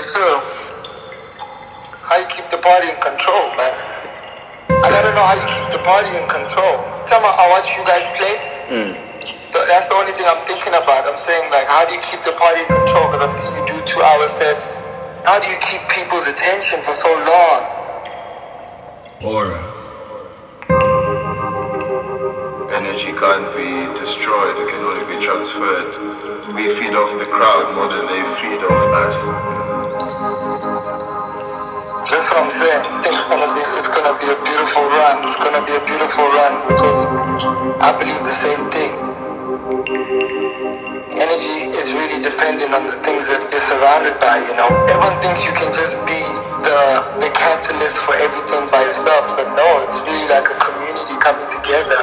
so how you keep the party in control, man? I gotta know how you keep the party in control. Tell me, I watch you guys play. Mm. That's the only thing I'm thinking about. I'm saying, like, how do you keep the party in control? Because I've seen you do two hour sets. How do you keep people's attention for so long? Aura. Energy can't be destroyed, it can only be transferred. We feed off the crowd more than they feed off us. That's what I'm saying. It's gonna be it's gonna be a beautiful run. It's gonna be a beautiful run because I believe the same thing. Energy is really dependent on the things that you're surrounded by, you know. Everyone thinks you can just be the the catalyst for everything by yourself, but no, it's really like a community coming together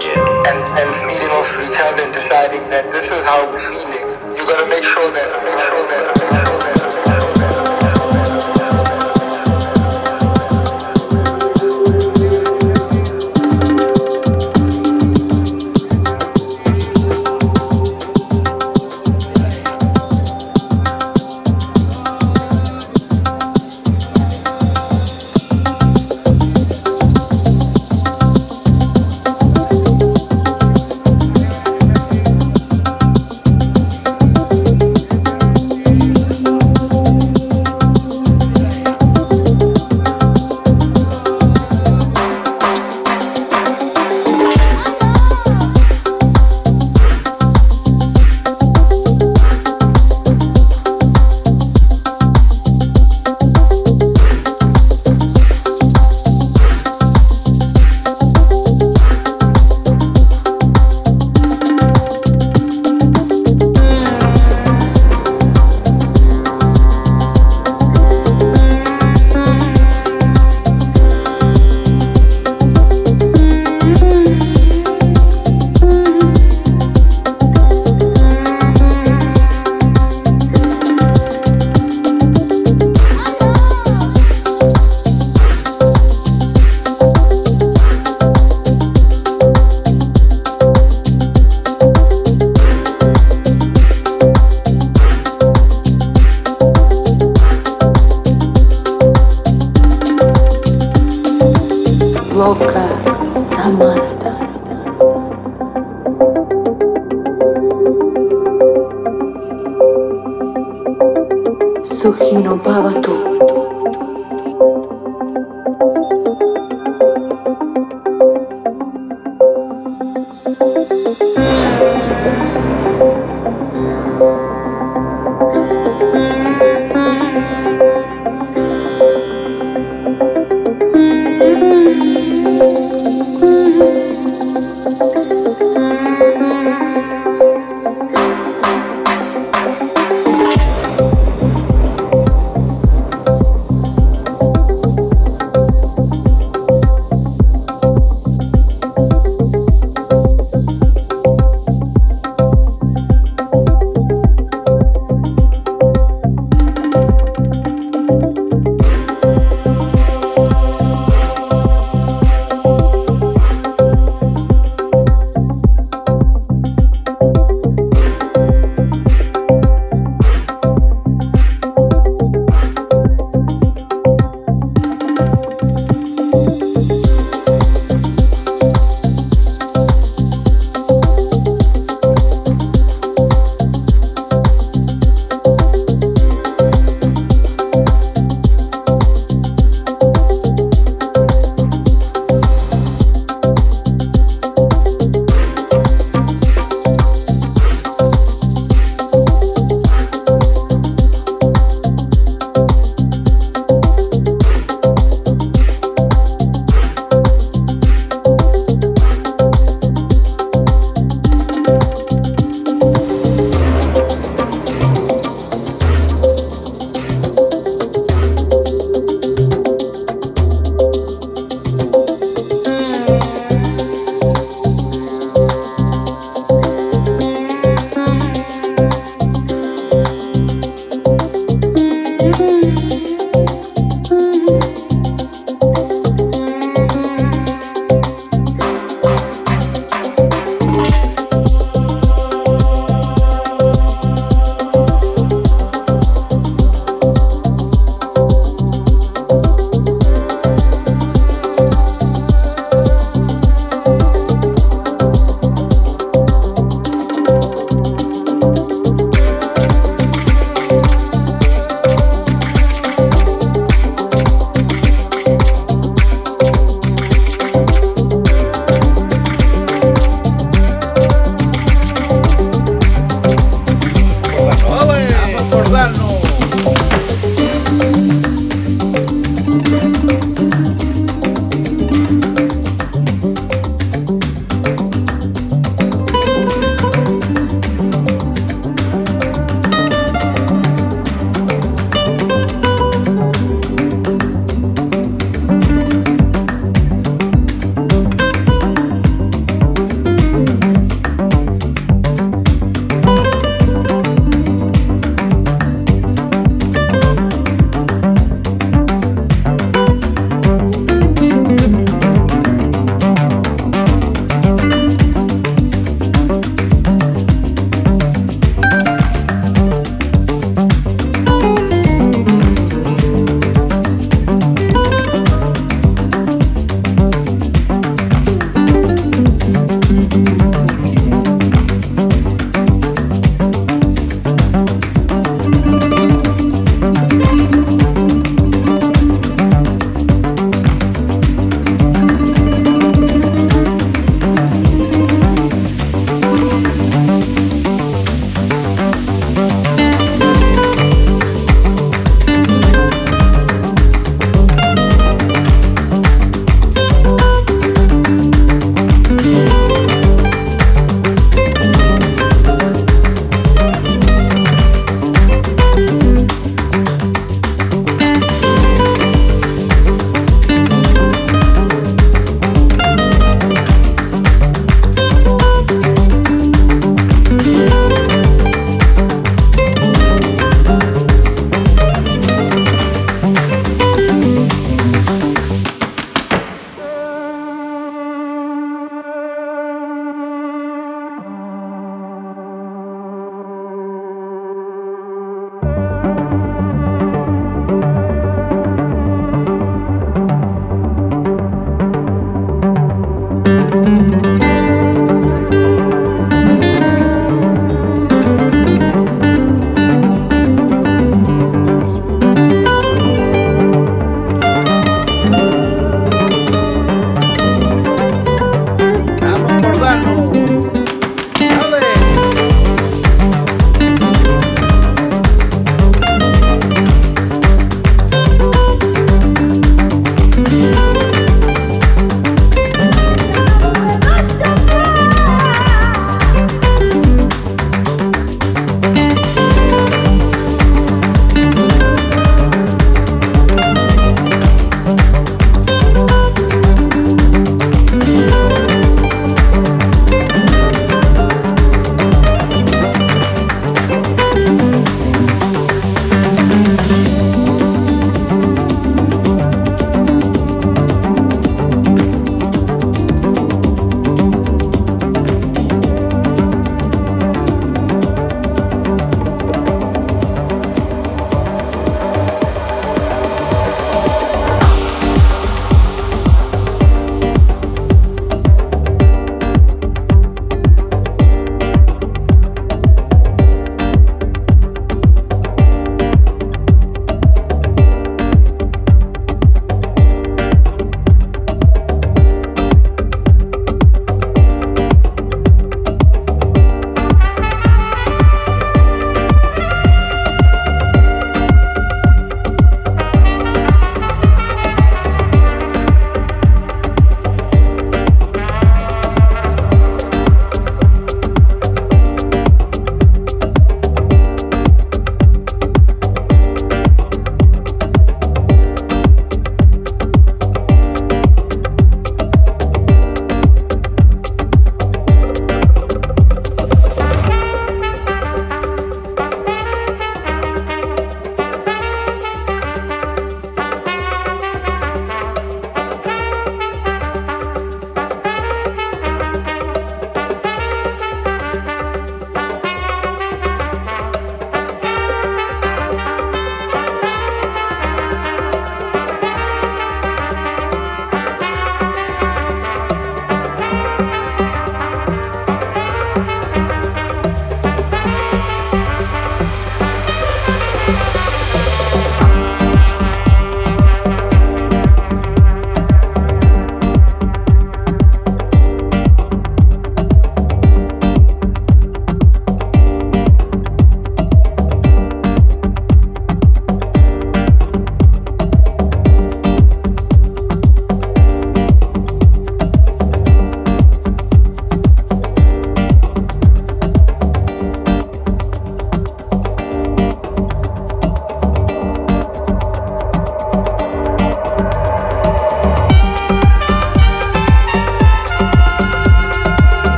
Yeah. and, and feeding off each other and deciding that this is how we're feeling. You gotta make sure that make sure that make sure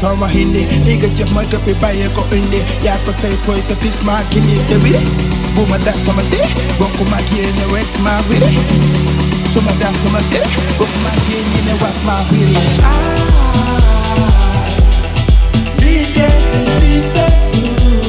som var hindi. Nigga je mike by your baie ko undi Jeg på tøy på ute fisk maken i det vidi Boma det som jeg sier Boko maken i wet my vidi Som er det som jeg sier Boko maken i det wet my vidi Ah, vi get to see sensu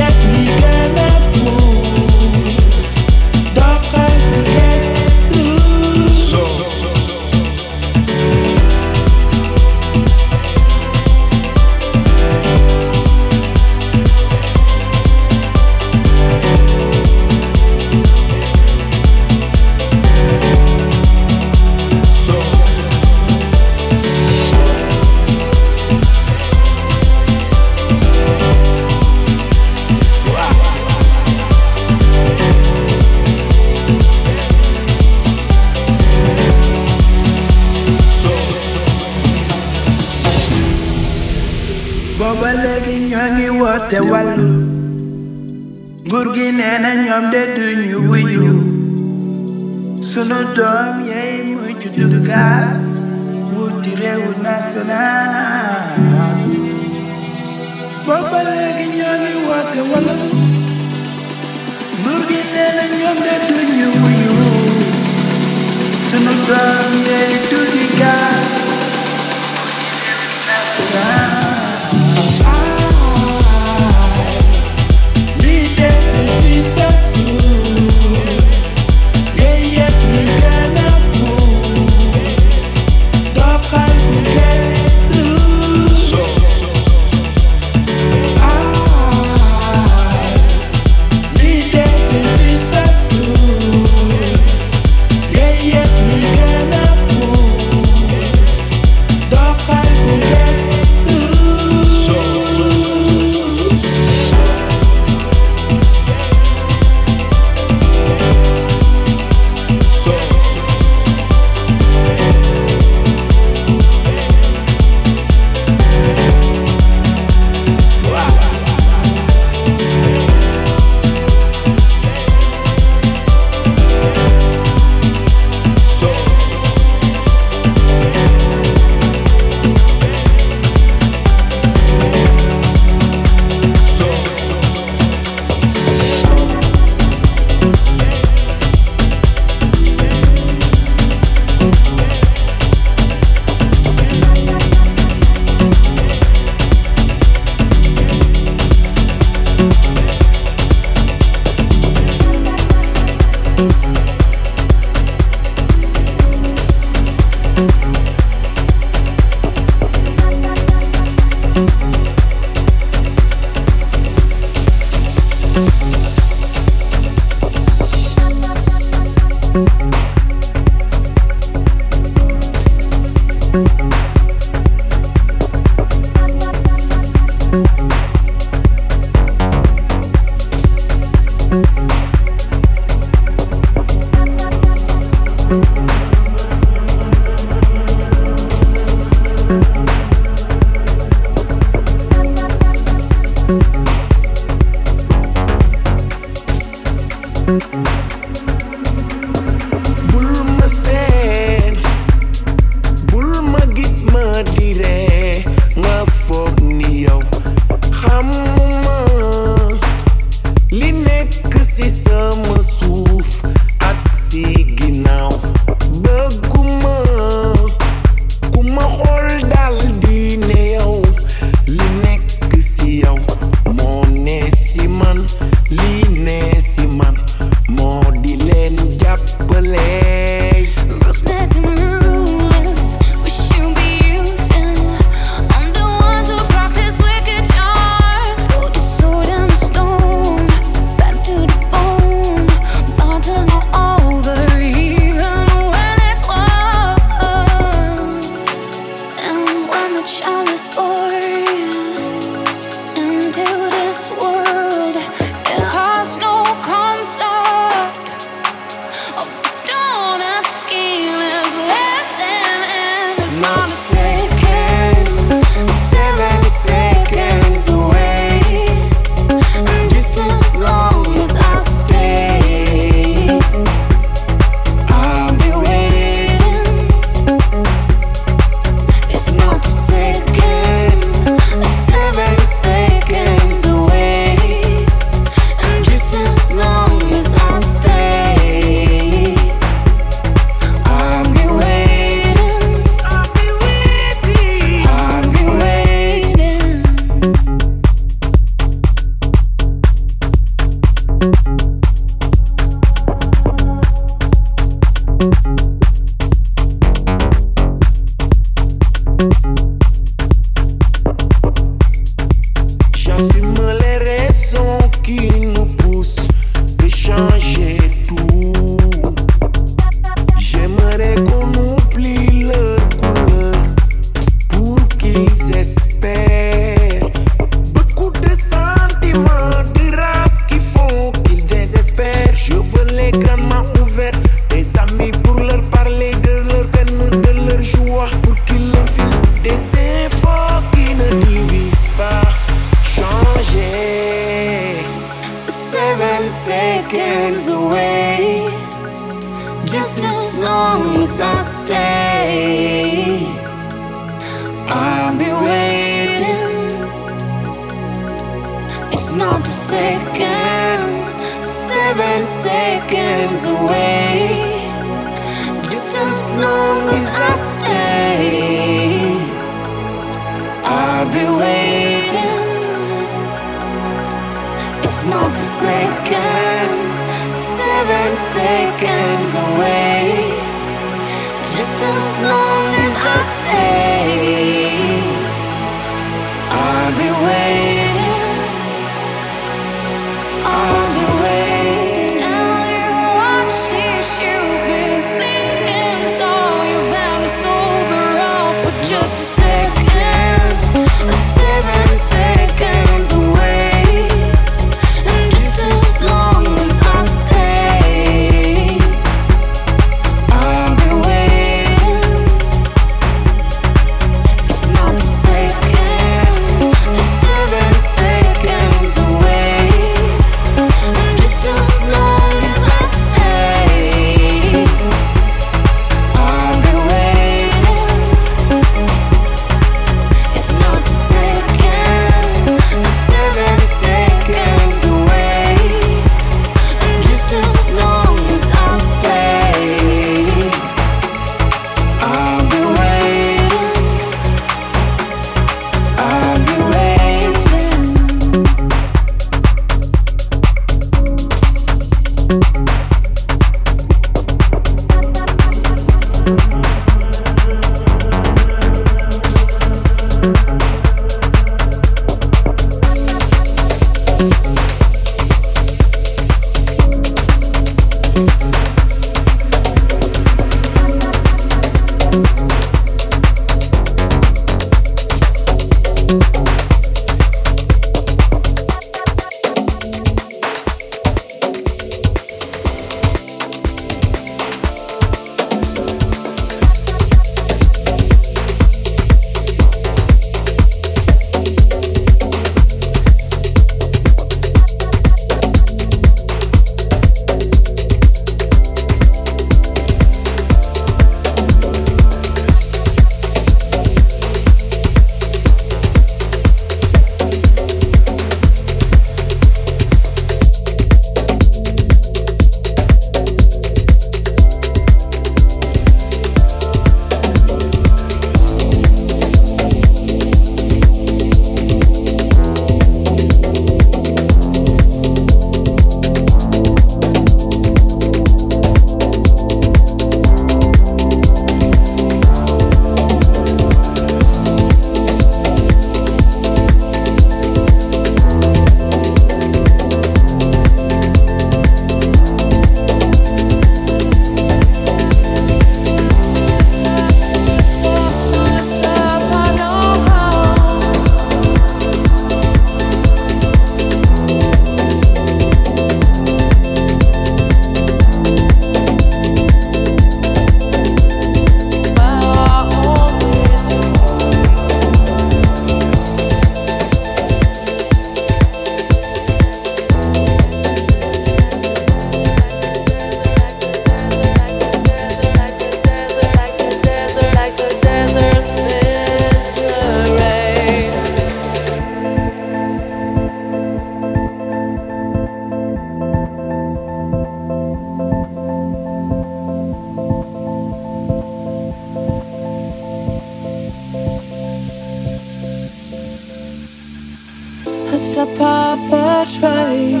just a paper trail.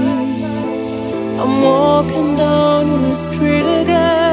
I'm walking down the street again.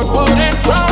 What would it profit?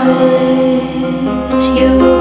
Always one